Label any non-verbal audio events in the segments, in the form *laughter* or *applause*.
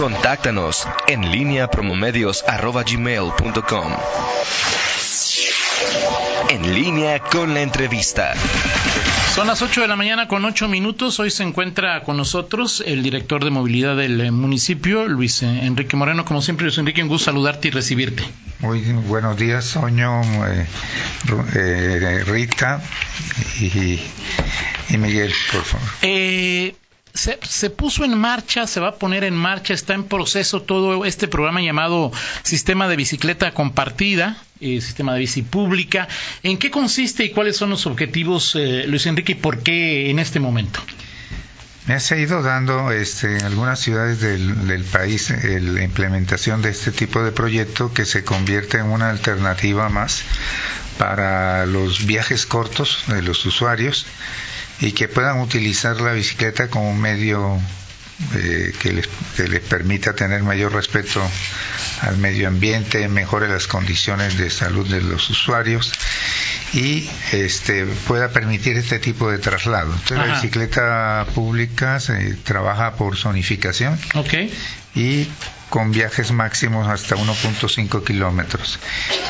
Contáctanos en línea promomedios.com. En línea con la entrevista. Son las 8 de la mañana con 8 minutos. Hoy se encuentra con nosotros el director de movilidad del eh, municipio, Luis eh, Enrique Moreno. Como siempre, Luis Enrique, un gusto saludarte y recibirte. Muy buenos días, Soño, eh, Rita y, y, Miguel, por favor. Eh, se, puso en marcha, se va a poner en marcha, está en proceso todo este programa llamado Sistema de Bicicleta Compartida, eh, Sistema de Bici Pública. ¿En qué consiste y cuáles son los objetivos, eh, Luis Enrique, y por qué en este momento? Me ha ido dando este, en algunas ciudades del, del país la implementación de este tipo de proyecto que se convierte en una alternativa más para los viajes cortos de los usuarios y que puedan utilizar la bicicleta como un medio eh, que, les, que, les, permita tener mayor respeto al medio ambiente, mejore las condiciones de salud de los usuarios y este, pueda permitir este tipo de traslado. Entonces, la bicicleta pública se trabaja por zonificación okay. y con viajes máximos hasta 1.5 kilómetros.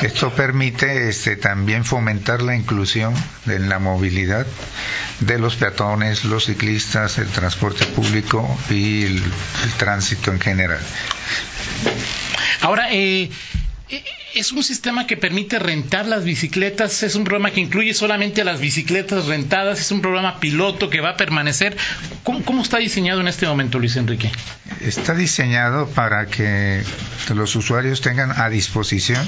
Esto permite este, también fomentar la inclusión en la movilidad de los peatones, los ciclistas, el transporte público y el, el tránsito en general. Ahora, eh, es un sistema que permite rentar las bicicletas, es un programa que incluye solamente a las bicicletas rentadas, es un programa piloto que va a permanecer. ¿Cómo, está diseñado en este momento, Luis Enrique? Está diseñado para que los usuarios tengan a disposición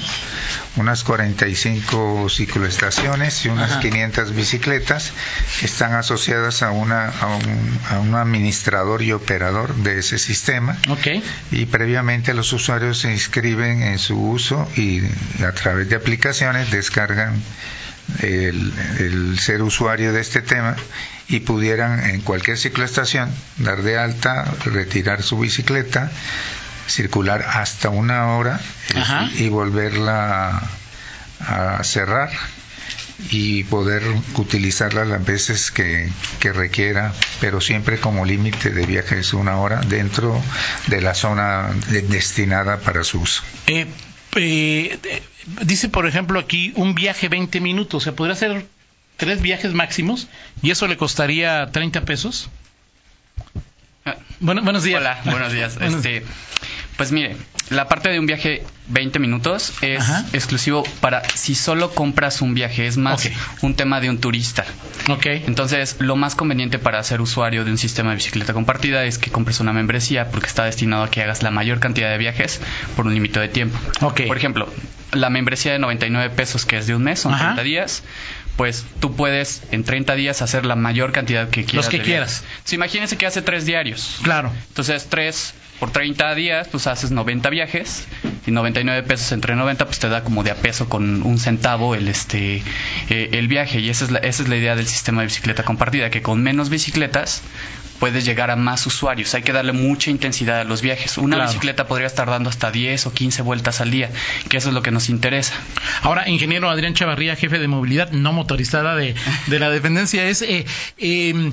unas 45 cicloestaciones y unas 500 bicicletas que están asociadas a, una, a, un, administrador y operador de ese sistema. Okay. Y previamente los usuarios se inscriben en su uso y a través de aplicaciones descargan el, ser usuario de este tema y pudieran en cualquier cicloestación dar de alta, retirar su bicicleta, circular hasta una hora y, volverla a, cerrar y poder utilizarla las veces que, requiera, pero siempre como límite de viaje es una hora dentro de la zona destinada para su uso. Eh, eh, dice, por ejemplo, aquí un viaje 20 minutos. ¿Se podría hacer tres viajes máximos y eso le costaría 30 pesos? Ah. Bueno, buenos días. Hola, buenos días. *laughs* este, pues mire, la parte de un viaje 20 minutos es exclusivo para si solo compras un viaje, es más un tema de un turista. Okay. Entonces, lo más conveniente para ser usuario de un sistema de bicicleta compartida es que compres una membresía porque está destinado a que hagas la mayor cantidad de viajes por un límite de tiempo. Okay. Por ejemplo, la membresía de 99 pesos que es de un mes, son 30 días pues tú puedes en 30 días hacer la mayor cantidad que quieras. Los que quieras. Sí, imagínense que hace tres diarios. Claro. Entonces, tres por 30 días, pues haces 90 viajes y 99 pesos entre 90, pues te da como de a peso con un centavo el este eh, el viaje y esa es la, esa es la idea del sistema de bicicleta compartida, que con menos bicicletas puedes llegar a más usuarios. Hay que darle mucha intensidad a los viajes. Una bicicleta podría estar dando hasta 10 o 15 vueltas al día, que eso es lo que nos interesa. Ahora, ingeniero Adrián Chavarría, jefe de movilidad no motorizada de, de la dependencia, es... Eh, eh,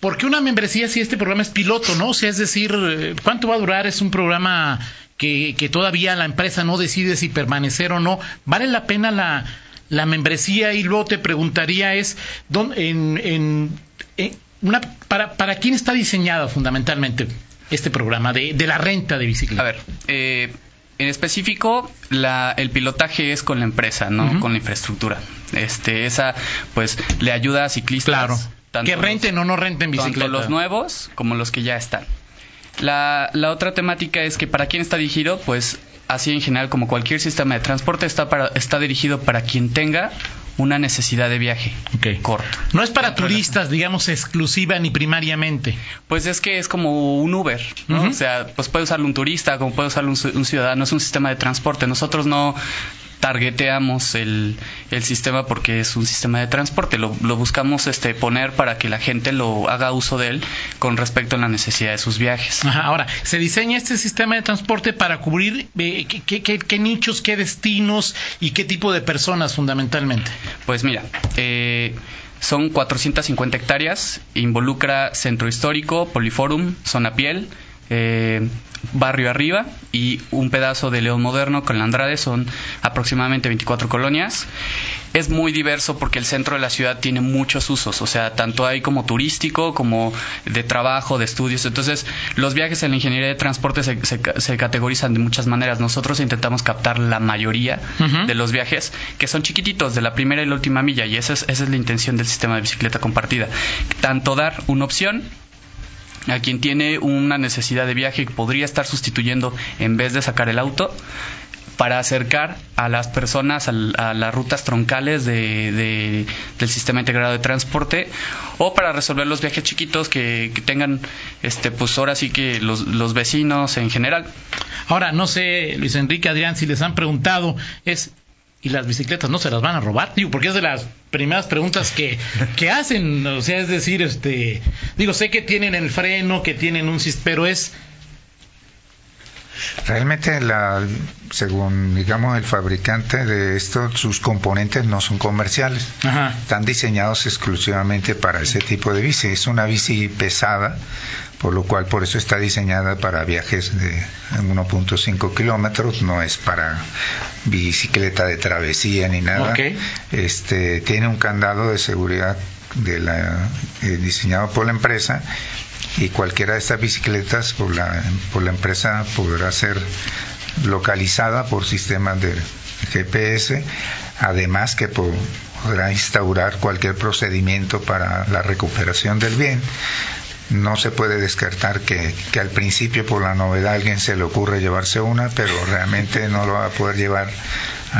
¿Por qué una membresía si este programa es piloto, no? O sea, es decir, eh, ¿cuánto va a durar? Es un programa que, que todavía la empresa no decide si permanecer o no. ¿Vale la pena la, la membresía? Y luego te preguntaría es, en, en, en una, para, ¿para quién está diseñado fundamentalmente este programa de, de la renta de bicicleta? A ver, eh, en específico, la, el pilotaje es con la empresa, no con la infraestructura. Este, esa, pues, le ayuda a ciclistas. Claro que renten o no renten bicicleta. Tanto los nuevos como los que ya están. La, la otra temática es que para quién está dirigido, pues así en general como cualquier sistema de transporte está, para, está dirigido para quien tenga una necesidad de viaje okay. corto. No es para turistas, digamos, exclusiva ni primariamente. Pues es que es como un Uber, ¿no? O sea, pues puede usarlo un turista, como puede usarlo un, un, ciudadano, es un sistema de transporte. Nosotros no targeteamos el, el sistema porque es un sistema de transporte. Lo, lo, buscamos este, poner para que la gente lo haga uso de él con respecto a la necesidad de sus viajes. Ajá, ahora, ¿se diseña este sistema de transporte para cubrir eh, qué, qué, qué, nichos, qué destinos y qué tipo de personas fundamentalmente? Pues mira, eh, son 450 hectáreas, involucra centro histórico, poliforum, zona piel, eh, barrio arriba y un pedazo de León Moderno con la Andrade son aproximadamente 24 colonias. Es muy diverso porque el centro de la ciudad tiene muchos usos, o sea, tanto hay como turístico, como de trabajo, de estudios. Entonces, los viajes en la ingeniería de transporte se, se, categorizan de muchas maneras. Nosotros intentamos captar la mayoría de los viajes, que son chiquititos, de la primera y la última milla, y esa es, esa es la intención del sistema de bicicleta compartida. Tanto dar una opción a quien tiene una necesidad de viaje y podría estar sustituyendo en vez de sacar el auto para acercar a las personas a, las rutas troncales de, del sistema integrado de transporte o para resolver los viajes chiquitos que, tengan este pues ahora sí que los, los, vecinos en general. Ahora no sé Luis Enrique Adrián si les han preguntado es y las bicicletas no se las van a robar, digo, porque es de las primeras preguntas que, que hacen, o sea, es decir, este, digo, sé que tienen el freno, que tienen un pero es Realmente, la, según digamos el fabricante de esto, sus componentes no son comerciales. Están diseñados exclusivamente para ese tipo de bici. Es una bici pesada, por lo cual por eso está diseñada para viajes de 1.5 kilómetros, no es para bicicleta de travesía ni nada. Este tiene un candado de seguridad de la, eh, diseñado por la empresa y cualquiera de estas bicicletas por la, por la empresa podrá ser localizada por sistemas de GPS, además que podrá instaurar cualquier procedimiento para la recuperación del bien. No se puede descartar que, que al principio por la novedad a alguien se le ocurre llevarse una, pero realmente no lo va a poder llevar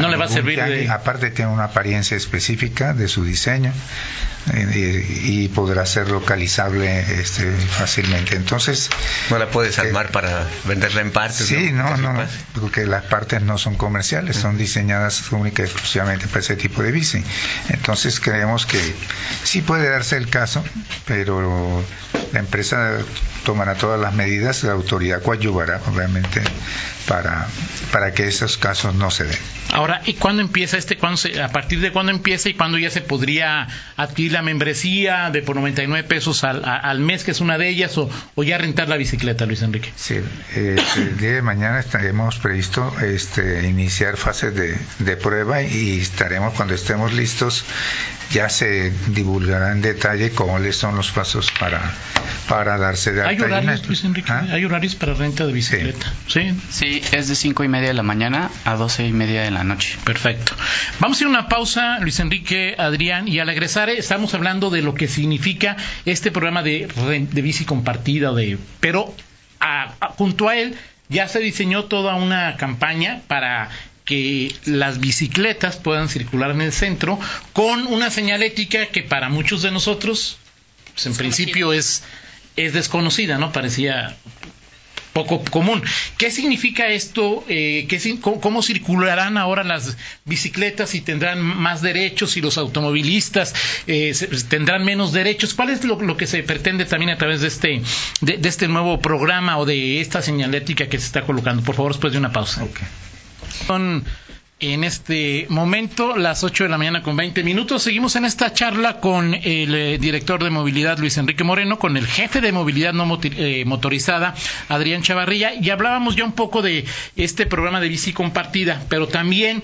no le va a servir aparte tiene una apariencia específica de su diseño eh, y, podrá ser localizable este, fácilmente. Entonces no la puedes armar para venderla en partes sí no no, porque las partes no son comerciales son diseñadas única y exclusivamente para ese tipo de bici. Entonces creemos que sí puede darse el caso pero la empresa tomará todas las medidas la autoridad coadyuvará obviamente para para que esos casos no se den Ahora, ¿y cuándo empieza este? Cuándo se, ¿A partir de cuándo empieza y cuándo ya se podría adquirir la membresía de por 99 pesos al, al mes, que es una de ellas, o, o, ya rentar la bicicleta, Luis Enrique? Sí, eh, el día de mañana estaremos previsto este, iniciar fases de, de prueba y estaremos, cuando estemos listos, ya se divulgará en detalle cómo les son los pasos para, para darse de alta. ¿Hay horarios, Luis Enrique? ¿Ah? ¿Hay horarios para renta de bicicleta? Sí. sí. es de cinco y media de la mañana a doce y media de la noche. Perfecto. Vamos a ir a una pausa, Luis Enrique, Adrián, y al regresar eh, estamos hablando de lo que significa este programa de, de bici compartida, de, pero junto a él ya se diseñó toda una campaña para que las bicicletas puedan circular en el centro con una señalética que para muchos de nosotros, pues en principio es, es desconocida, ¿no? Parecía poco común. ¿Qué significa esto? Eh, cómo, circularán ahora las bicicletas y tendrán más derechos y los automovilistas eh, tendrán menos derechos? ¿Cuál es lo, que se pretende también a través de este, de, este nuevo programa o de esta señalética que se está colocando? Por favor, después de una pausa. Son en este momento, las 8 de la mañana con 20 minutos. Seguimos en esta charla con el eh, director de movilidad Luis Enrique Moreno, con el jefe de movilidad no eh, motorizada Adrián Chavarrilla, y hablábamos ya un poco de este programa de bici compartida, pero también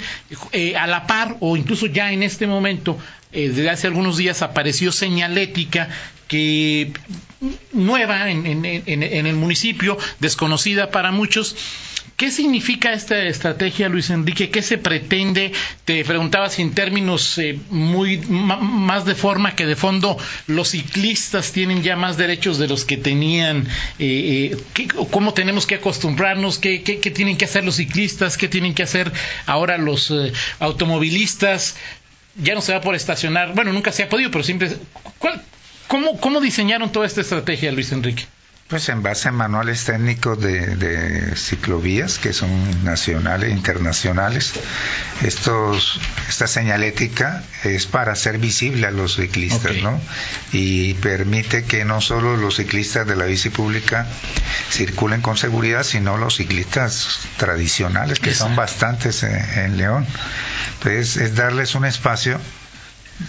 eh, a la par o incluso ya en este momento, desde hace algunos días apareció señalética que nueva en, en el municipio, desconocida para muchos ¿Qué significa esta estrategia, Luis Enrique? ¿Qué se pretende? Te preguntaba si en términos eh, muy más de forma que de fondo los ciclistas tienen ya más derechos de los que tenían. Eh, eh ¿Cómo tenemos que acostumbrarnos? ¿Qué, ¿Qué, tienen que hacer los ciclistas? ¿Qué tienen que hacer ahora los automovilistas? Ya no se va por estacionar. Bueno, nunca se ha podido, pero siempre. ¿Cómo diseñaron toda esta estrategia, Luis Enrique? Pues en base a manuales técnicos de, ciclovías que son nacionales e internacionales. Estos, esta señalética es para ser visible a los ciclistas, ¿no? Y permite que no solo los ciclistas de la bici pública circulen con seguridad, sino los ciclistas tradicionales, que son bastantes en, en León. Entonces, es darles un espacio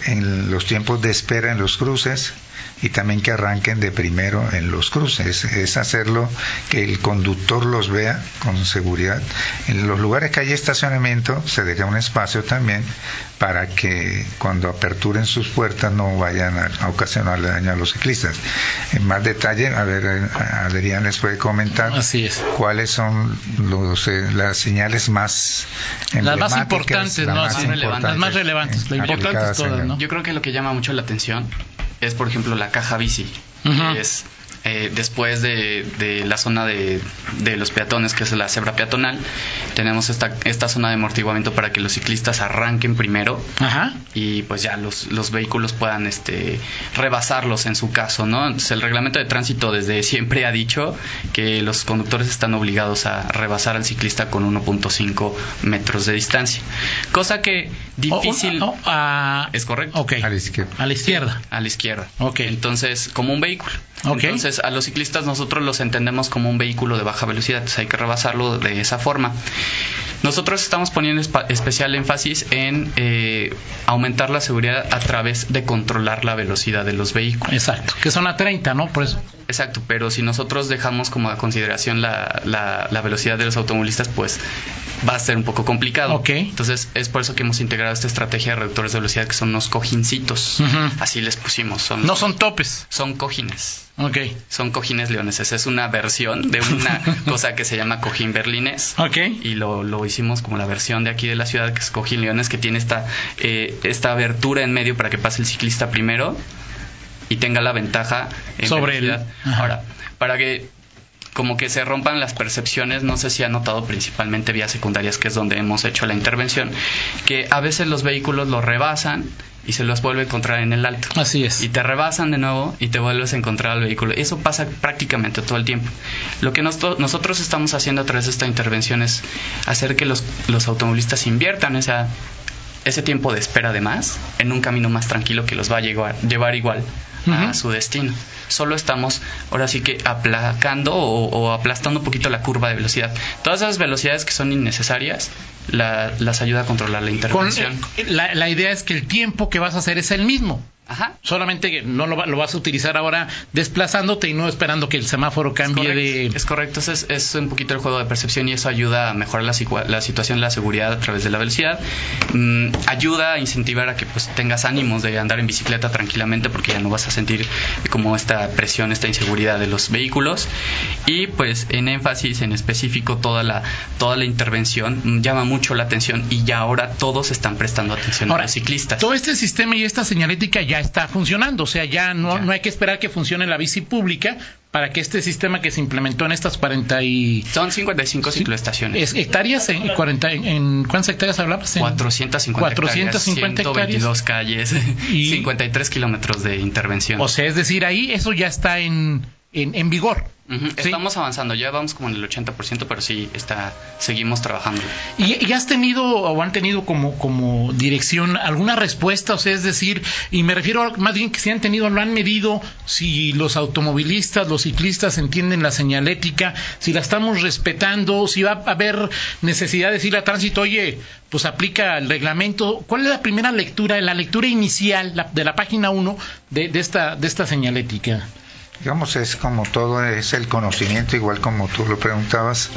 en los tiempos de espera en los cruces y también que arranquen de primero en los cruces. Es hacerlo que el conductor los vea con seguridad. En los lugares que hay estacionamiento se deja un espacio también para que cuando aperturen sus puertas no vayan a, ocasionarle daño a los ciclistas. En más detalle, a ver, Adrián les puede comentar Así es. cuáles son los, eh, las señales más las más importantes, las, ¿no? más Sí, importantes las más relevantes, lo importante es todas. Yo creo que lo que llama mucho la atención es, por ejemplo, la caja bici. Que es eh, después de, de la zona de, de los peatones, que es la cebra peatonal, tenemos esta, esta zona de amortiguamiento para que los ciclistas arranquen primero Ajá. y pues ya los, los vehículos puedan este rebasarlos en su caso, ¿no? Entonces el reglamento de tránsito desde siempre ha dicho que los conductores están obligados a rebasar al ciclista con 1.5 metros de distancia. Cosa que difícil es correcto. A la izquierda. A la izquierda. A la izquierda. Ok. Entonces, como un vehículo. Ok. Entonces, a los ciclistas nosotros los entendemos como un vehículo de baja velocidad, entonces hay que rebasarlo de esa forma. Nosotros estamos poniendo especial énfasis en eh, aumentar la seguridad a través de controlar la velocidad de los vehículos. Exacto. Que son a 30, ¿no? Por eso. Exacto, pero si nosotros dejamos como a consideración la, la- la velocidad de los automovilistas, pues va a ser un poco complicado. Ok. Entonces es por eso que hemos integrado esta estrategia de reductores de velocidad que son unos cojincitos. Así les pusimos. Son, No son topes. son cojines. Ok. Son cojines leoneses. Es una versión de una *laughs* cosa que se llama cojín berlinés. Ok. Y lo, lo hicimos como la versión de aquí de la ciudad, que es cojín leones, que tiene esta, eh, esta abertura en medio para que pase el ciclista primero y tenga la ventaja en Sobre el- velocidad. Ahora, para que como que se rompan las percepciones, no sé si ha notado principalmente vías secundarias, que es donde hemos hecho la intervención, que a veces los vehículos los rebasan y se los vuelve a encontrar en el alto Así es. y te rebasan de nuevo y te vuelves a encontrar al vehículo. Eso pasa prácticamente todo el tiempo. Lo que nosotros estamos haciendo a través de esta intervención es hacer que los, los automovilistas inviertan esa, ese tiempo de espera de más en un camino más tranquilo que los va a llevar, llevar igual a su destino. Solo estamos ahora sí que aplacando o, o aplastando un poquito la curva de velocidad. Todas esas velocidades que son innecesarias la- las ayuda a controlar la Con- intervención. eh, la, la idea es que el tiempo que vas a hacer es el mismo. Ajá. Solamente que no lo, lo vas a utilizar ahora desplazándote y no esperando que el semáforo cambie correcto, de... Es correcto, es, es un poquito el juego de percepción y eso ayuda a mejorar la, la situación la seguridad a través de la velocidad. Mm, ayuda a incentivar a que pues tengas ánimos de andar en bicicleta tranquilamente porque ya no vas a sentir como esta presión, esta inseguridad de los vehículos. Y pues en énfasis, en específico, toda la, toda la intervención mm, llama mucho la atención y ya ahora todos están prestando atención a Ahora, los ciclistas. todo este sistema y esta señalética ya está funcionando, o sea, ya no, Ya. no hay que esperar que funcione la bici pública para que este sistema que se implementó en estas 40 y... Son 55 cicloestaciones. Es hectáreas en 40 en, en- ¿cuántas hectáreas hablabas? En 450 450 hectáreas, 122 calles, Y- 53 kilómetros de intervención. O sea, es decir, ahí eso ya está en, en, en vigor. Estamos avanzando, ya vamos como en el 80%, pero sí está, seguimos trabajando. ¿Y, y has tenido o han tenido como, como dirección alguna respuesta? O sea, es decir, y me refiero a- más bien que si han tenido, lo han medido, si los automovilistas, los ciclistas entienden la señalética, si la estamos respetando, si va a haber necesidad de decirle a tránsito, oye, pues aplica el reglamento. ¿Cuál es la primera lectura, la lectura inicial la- de la página 1 de, de, esta, de esta señalética? Digamos es como todo es el conocimiento igual como tú lo preguntabas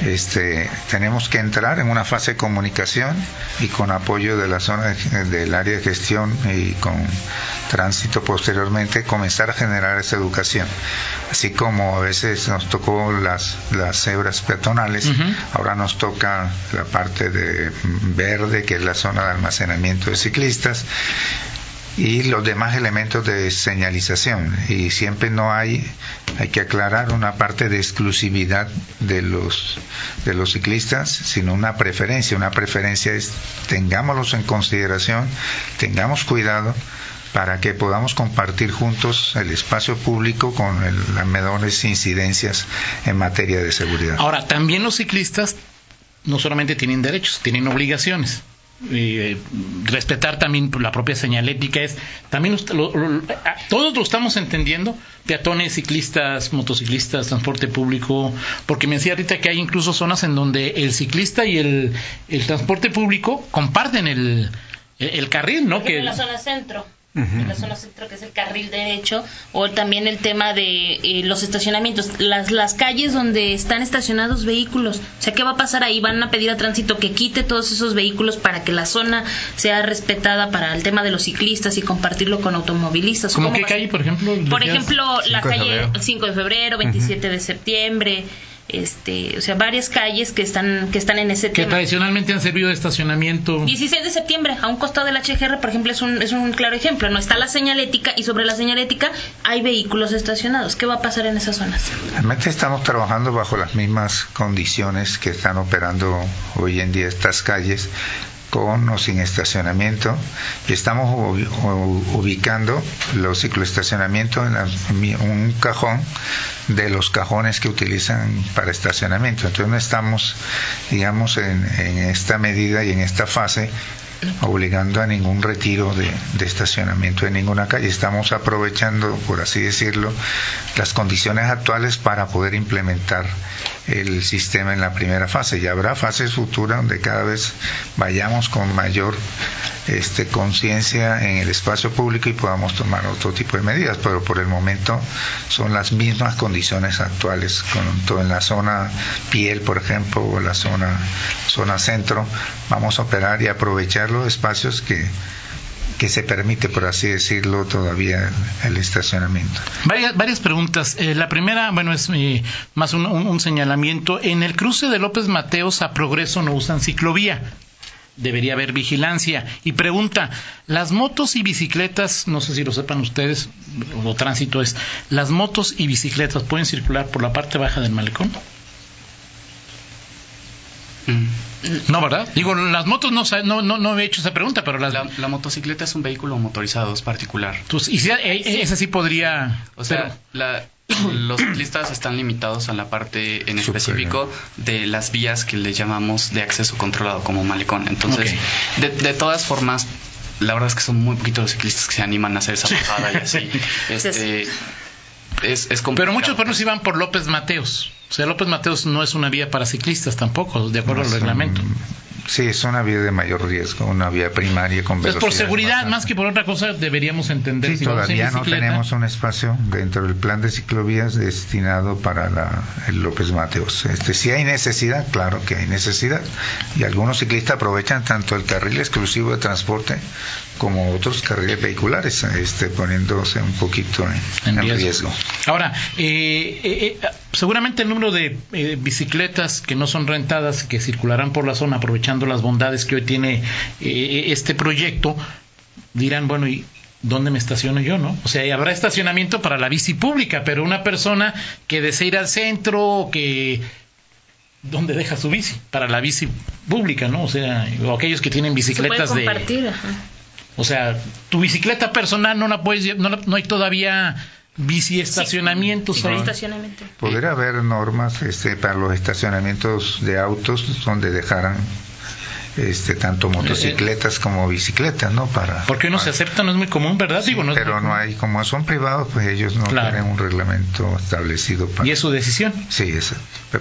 este tenemos que entrar en una fase de comunicación y con apoyo de la zona de- del área de gestión y con tránsito posteriormente comenzar a generar esa educación. Así como a veces nos tocó las las cebras peatonales ahora nos toca la parte de verde que es la zona de almacenamiento de ciclistas y los demás elementos de señalización y siempre no hay hay que aclarar una parte de exclusividad de los de los ciclistas sino una preferencia una preferencia es tengámoslos en consideración tengamos cuidado para que podamos compartir juntos el espacio público con el- las menores incidencias en materia de seguridad. Ahora, también los ciclistas no solamente tienen derechos, tienen obligaciones. Eh, respetar también la propia señalética es también lo- lo- todos lo estamos entendiendo peatones ciclistas motociclistas transporte público porque me decía ahorita que hay incluso zonas en donde el ciclista y el, el transporte público comparten el, el, el carril no que en la zona centro. En la zona centro, que es el carril derecho, o también el tema de eh, los estacionamientos, las, las calles donde están estacionados vehículos. O sea, ¿qué va a pasar ahí? Van a pedir a tránsito que quite todos esos vehículos para que la zona sea respetada para el tema de los ciclistas y compartirlo con automovilistas. ¿Cómo ¿Cómo qué calle, por ejemplo? Por ejemplo, la 5 de calle febrero. 5 de febrero, 27 de septiembre, este, o sea, varias calles que están que están en ese Que tema. tradicionalmente han servido de estacionamiento. 16 de septiembre, a un costado del HGR, por ejemplo, es un, es un claro ejemplo. No está la señalética y sobre la señalética hay vehículos estacionados. ¿Qué va a pasar en esas zonas? Realmente estamos trabajando bajo las mismas condiciones que están operando hoy en día estas calles, con o sin estacionamiento, y estamos ubicando los cicloestacionamientos en la- un cajón de los cajones que utilizan para estacionamiento. Entonces no estamos, digamos, en, en esta medida y en esta fase obligando a ningún retiro de, de estacionamiento en ninguna calle. Estamos aprovechando, por así decirlo, las condiciones actuales para poder implementar el sistema en la primera fase. Y habrá fases futuras donde cada vez vayamos con mayor este, conciencia en el espacio público y podamos tomar otro tipo de medidas, pero por el momento son las mismas condiciones actuales, con todo en la zona piel, por ejemplo, o la zona, zona centro, vamos a operar y aprovechar los espacios que, que se permite, por así decirlo, todavía el, estacionamiento. Varias, varias preguntas. Eh, la primera, bueno, es eh, más un, un- un señalamiento. En el cruce de López Mateos a Progreso no usan ciclovía. Debería haber vigilancia. Y pregunta, las motos y bicicletas, no sé si lo sepan ustedes, o tránsito es, ¿las motos y bicicletas pueden circular por la parte baja del malecón? Mm. No, ¿verdad? Digo, las motos no, no, no, no he hecho esa pregunta, pero las... La, la motocicleta es un vehículo motorizado, es particular. tus- y si- eh, esa sí podría... O sea, pero- la- *clears throat* los ciclistas están limitados a la parte en específico de las vías que le llamamos de acceso controlado como malecón. Entonces, de, de todas formas, la verdad es que son muy poquitos los ciclistas que se animan a hacer esa *laughs* bajada y así. Este, es, es complicado. Pero muchos pueblos iban por López Mateos. O sea, López Mateos no es una vía para ciclistas tampoco, de acuerdo No, al un- reglamento. Sí, es una vía de mayor riesgo, una vía primaria con Entonces, por seguridad, más que por otra cosa, deberíamos entender Sí, si todavía no tenemos un espacio dentro del plan de ciclovías destinado para la, el López Mateos. Este, si hay necesidad, claro que hay necesidad. Y algunos ciclistas aprovechan tanto el carril exclusivo de transporte como otros carriles vehiculares, este, poniéndose un poquito en, En en riesgo. riesgo. Ahora, eh, eh, eh, seguramente el número de eh, bicicletas que no son rentadas, que circularán por la zona aprovechando las bondades que hoy tiene eh, este proyecto, dirán, bueno, ¿y dónde me estaciono yo, no? O sea, habrá estacionamiento para la bici pública, pero una persona que desea ir al centro, que ¿dónde deja su bici? Para la bici pública, ¿no? O sea, o aquellos que tienen Se puede bicicletas de o sea, tu bicicleta personal no la puedes no, la- no hay todavía bici estacionamientos Sí, ahí. estacionamiento. Podría haber normas este, para los estacionamientos de autos donde dejaran este, tanto motocicletas como bicicletas, ¿no? Para, Porque no se para- acepta, no es muy común, ¿verdad? Digo, no es pero no hay, como son privados, pues ellos no Claro. tienen un reglamento establecido para. Y es su decisión. Sí, es,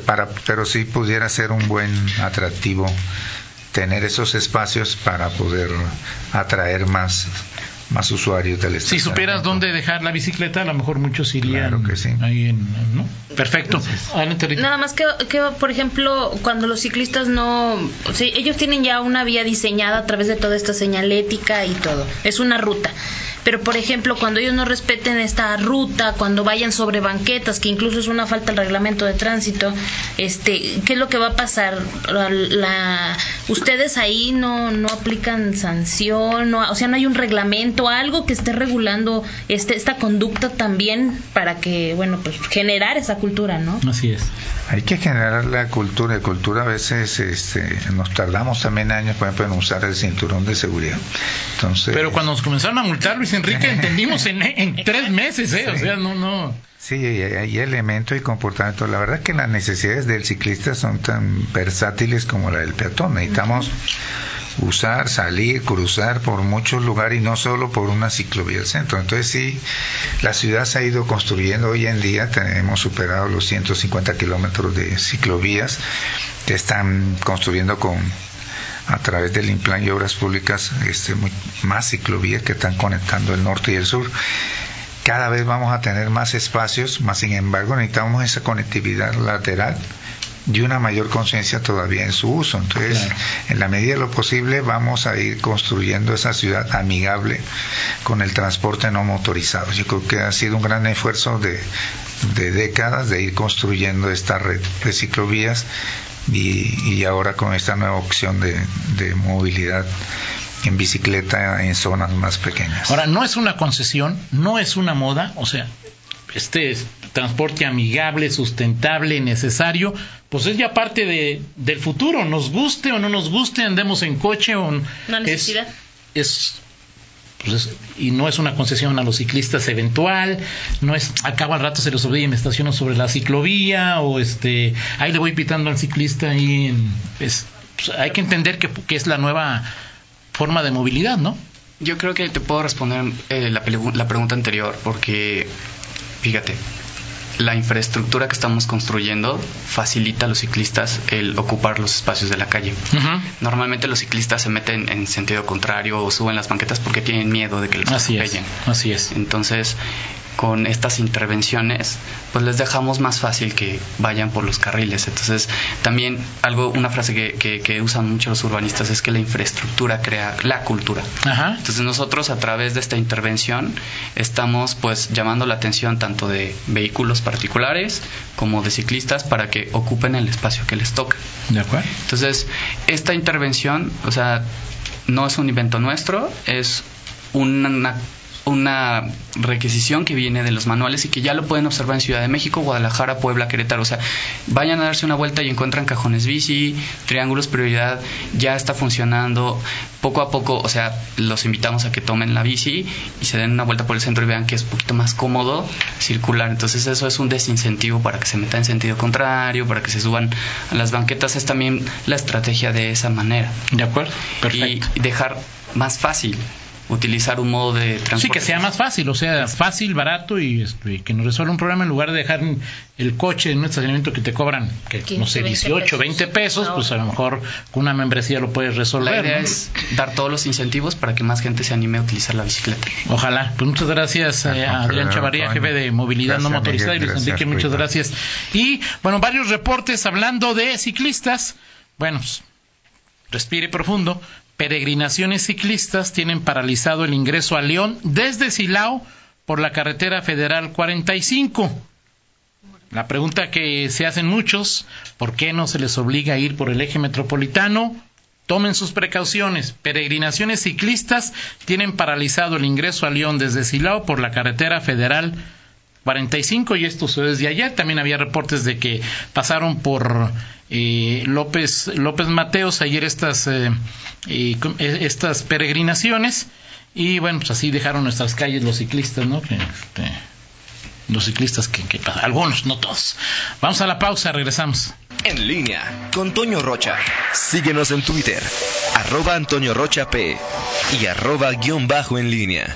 para, pero sí pudiera ser un buen atractivo tener esos espacios para poder atraer más, más usuarios del Si supieras estacionamiento. dónde dejar la bicicleta, a lo mejor muchos irían Claro que sí. ahí en, ¿no? Perfecto. Nada más que, que, por ejemplo, cuando los ciclistas no... o sea, ellos tienen ya una vía diseñada a través de toda esta señalética y todo. Es una ruta. Pero, por ejemplo, cuando ellos no respeten esta ruta, cuando vayan sobre banquetas, que incluso es una falta al reglamento de tránsito, este, ¿qué es lo que va a pasar? La, la- ¿Ustedes ahí no, no aplican sanción? No, o sea, ¿no hay un reglamento, algo que esté regulando este, esta conducta también para que, bueno, pues generar esa cultura, ¿no? Así es. Hay que generar la cultura. La cultura a veces este, nos tardamos también años, por ejemplo, en usar el cinturón de seguridad. Entonces, Pero cuando nos comenzaron a multar, Luis Enrique, *laughs* entendimos en, en tres meses, ¿eh? O sea, no, no. Sí, hay, hay elementos y comportamientos. La verdad es que las necesidades del ciclista son tan versátiles como la del peatón. Necesitamos usar, salir, cruzar por muchos lugares y no solo por una ciclovía del centro. Entonces sí, la ciudad se ha ido construyendo hoy en día, tenemos superado los 150 kilómetros de ciclovías que están construyendo con a través del Implan y Obras Públicas este, más ciclovías que están conectando el norte y el sur. Cada vez vamos a tener más espacios, más sin embargo necesitamos esa conectividad lateral y una mayor conciencia todavía en su uso. Entonces, en la medida de lo posible, vamos a ir construyendo esa ciudad amigable con el transporte no motorizado. Yo creo que ha sido un gran esfuerzo de, décadas de ir construyendo esta red de ciclovías y, ahora con esta nueva opción de, de movilidad en bicicleta en zonas más pequeñas. Ahora, no es una concesión, no es una moda, o sea, este transporte amigable, sustentable, necesario, pues es ya parte de, del futuro, nos guste o no nos guste, andemos en coche o una necesidad. Es, pues y no es una concesión a los ciclistas eventual, no es acaba al rato se les olvida y me estaciono sobre la ciclovía o este ahí le voy pitando al ciclista y pues, hay que entender que, que, es la nueva forma de movilidad, ¿no? Yo creo que te puedo responder eh, la, la pregunta anterior porque fíjate, la infraestructura que estamos construyendo facilita a los ciclistas el ocupar los espacios de la calle. Normalmente los ciclistas se meten en sentido contrario o suben las banquetas porque tienen miedo de que les así atropellen. así es. Entonces, con estas intervenciones, pues les dejamos más fácil que vayan por los carriles. Entonces, también algo, una frase que, que, usan mucho los urbanistas es que la infraestructura crea la cultura. Entonces, nosotros a través de esta intervención estamos pues llamando la atención tanto de vehículos particulares como de ciclistas para que ocupen el espacio que les toca. De acuerdo. Entonces, esta intervención, o sea, no es un invento nuestro, es una una requisición que viene de los manuales y que ya lo pueden observar en Ciudad de México, Guadalajara, Puebla, Querétaro. O sea, vayan a darse una vuelta y encuentran cajones bici, triángulos prioridad, ya está funcionando. Poco a poco, o sea, los invitamos a que tomen la bici y se den una vuelta por el centro y vean que es un poquito más cómodo circular. Entonces eso es un desincentivo para que se metan en sentido contrario, para que se suban a las banquetas. Es también la estrategia de esa manera. De acuerdo. Perfecto. Y dejar más fácil utilizar un modo de transporte. Sí, que sea más fácil, o sea, fácil, barato y, este, que nos resuelva un problema en lugar de dejar el coche en un estacionamiento que te cobran, que no sé, 18, 20 pesos, pues a lo mejor con una membresía lo puedes resolver. La idea es dar todos los incentivos para que más gente se anime a utilizar la bicicleta. Ojalá. Pues muchas gracias eh, a Adrián Chavarría, jefe de movilidad no motorizada, y Luis Enrique, muchas gracias. Y bueno, varios reportes hablando de ciclistas. Bueno, pues, respire profundo peregrinaciones ciclistas tienen paralizado el ingreso a León desde Silao por la carretera federal 45. La pregunta que se hacen muchos, ¿por qué no se les obliga a ir por el eje metropolitano? Tomen sus precauciones. Peregrinaciones ciclistas tienen paralizado el ingreso a León desde Silao por la carretera federal 45 y esto se desde ayer. También había reportes de que pasaron por eh, López, López Mateos ayer estas, eh, eh, estas peregrinaciones y bueno, pues así dejaron nuestras calles los ciclistas, ¿no? Este, los ciclistas que, que algunos, no todos. Vamos a la pausa, regresamos. En línea con Toño Rocha. Síguenos en Twitter, arroba Antonio Rocha P y arroba guion bajo en línea.